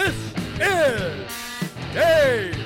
This is Day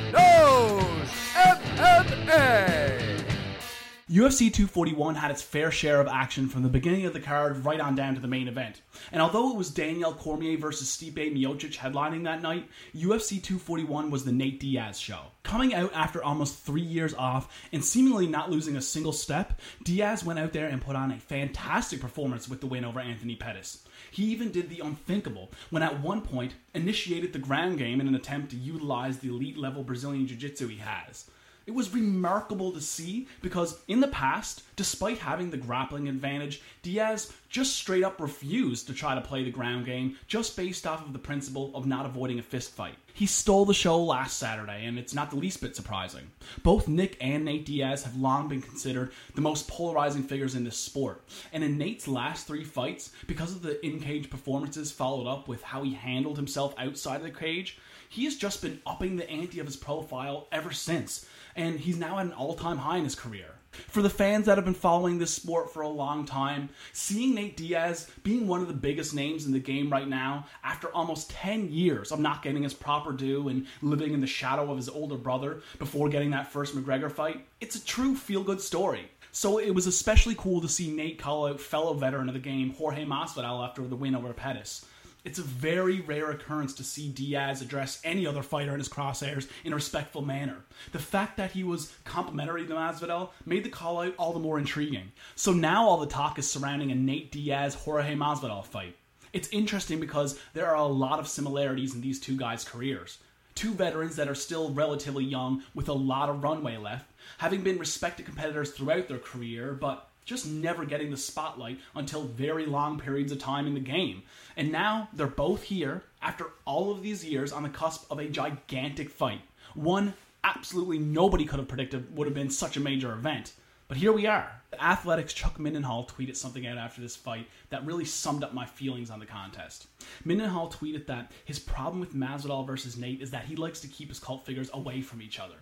UFC 241 had its fair share of action from the beginning of the card right on down to the main event. And although it was Daniel Cormier versus Stipe Miocic headlining that night, UFC 241 was the Nate Diaz show. Coming out after almost three years off and seemingly not losing a single step, Diaz went out there and put on a fantastic performance with the win over Anthony Pettis. He even did the unthinkable when at one point initiated the ground game in an attempt to utilize the elite level Brazilian Jiu Jitsu he has. It was remarkable to see because in the past, despite having the grappling advantage, Diaz just straight up refused to try to play the ground game just based off of the principle of not avoiding a fist fight. He stole the show last Saturday, and it's not the least bit surprising. Both Nick and Nate Diaz have long been considered the most polarizing figures in this sport. And in Nate's last three fights, because of the in cage performances followed up with how he handled himself outside of the cage, he has just been upping the ante of his profile ever since, and he's now at an all time high in his career. For the fans that have been following this sport for a long time, seeing Nate Diaz being one of the biggest names in the game right now, after almost 10 years of not getting his proper due and living in the shadow of his older brother before getting that first McGregor fight, it's a true feel good story. So it was especially cool to see Nate call out fellow veteran of the game, Jorge Masvidal, after the win over Pettis. It's a very rare occurrence to see Diaz address any other fighter in his crosshairs in a respectful manner. The fact that he was complimentary to Masvidal made the call out all the more intriguing. So now all the talk is surrounding a Nate Diaz Jorge Masvidal fight. It's interesting because there are a lot of similarities in these two guys' careers. Two veterans that are still relatively young with a lot of runway left, having been respected competitors throughout their career, but just never getting the spotlight until very long periods of time in the game. And now they're both here after all of these years on the cusp of a gigantic fight. One absolutely nobody could have predicted would have been such a major event. But here we are. The Athletics Chuck Mindenhall tweeted something out after this fight that really summed up my feelings on the contest. Mindenhall tweeted that his problem with Masvidal versus Nate is that he likes to keep his cult figures away from each other.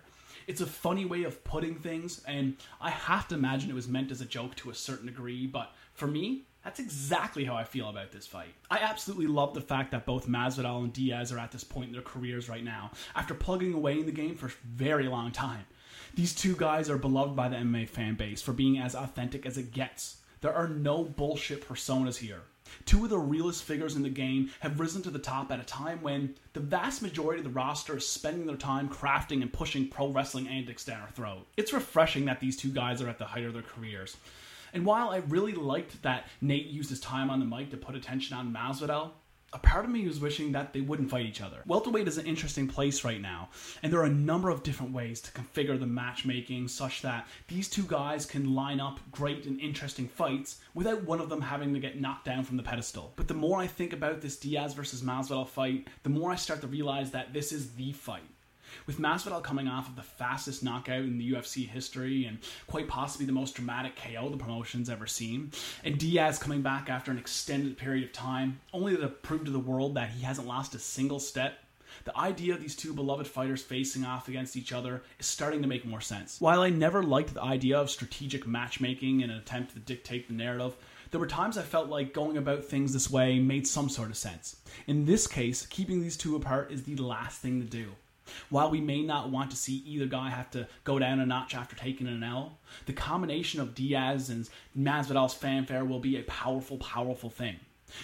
It's a funny way of putting things, and I have to imagine it was meant as a joke to a certain degree, but for me, that's exactly how I feel about this fight. I absolutely love the fact that both Masvidal and Diaz are at this point in their careers right now, after plugging away in the game for a very long time. These two guys are beloved by the MMA fan base for being as authentic as it gets. There are no bullshit personas here. Two of the realest figures in the game have risen to the top at a time when the vast majority of the roster is spending their time crafting and pushing pro wrestling antics down our throat. It's refreshing that these two guys are at the height of their careers. And while I really liked that Nate used his time on the mic to put attention on Masvidal, a part of me was wishing that they wouldn't fight each other. Welterweight is an interesting place right now, and there are a number of different ways to configure the matchmaking such that these two guys can line up great and interesting fights without one of them having to get knocked down from the pedestal. But the more I think about this Diaz versus Masvidal fight, the more I start to realize that this is the fight. With Masvidal coming off of the fastest knockout in the UFC history and quite possibly the most dramatic KO the promotion's ever seen, and Diaz coming back after an extended period of time, only to prove to the world that he hasn't lost a single step, the idea of these two beloved fighters facing off against each other is starting to make more sense. While I never liked the idea of strategic matchmaking in an attempt to dictate the narrative, there were times I felt like going about things this way made some sort of sense. In this case, keeping these two apart is the last thing to do. While we may not want to see either guy have to go down a notch after taking an L, the combination of Diaz and Masvidal's fanfare will be a powerful, powerful thing.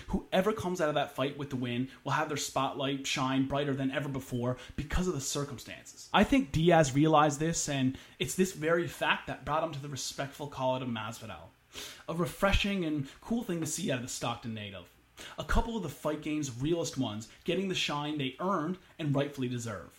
Whoever comes out of that fight with the win will have their spotlight shine brighter than ever before because of the circumstances. I think Diaz realized this, and it's this very fact that brought him to the respectful call of Masvidal. A refreshing and cool thing to see out of the Stockton native. A couple of the fight game's realest ones getting the shine they earned and rightfully deserve.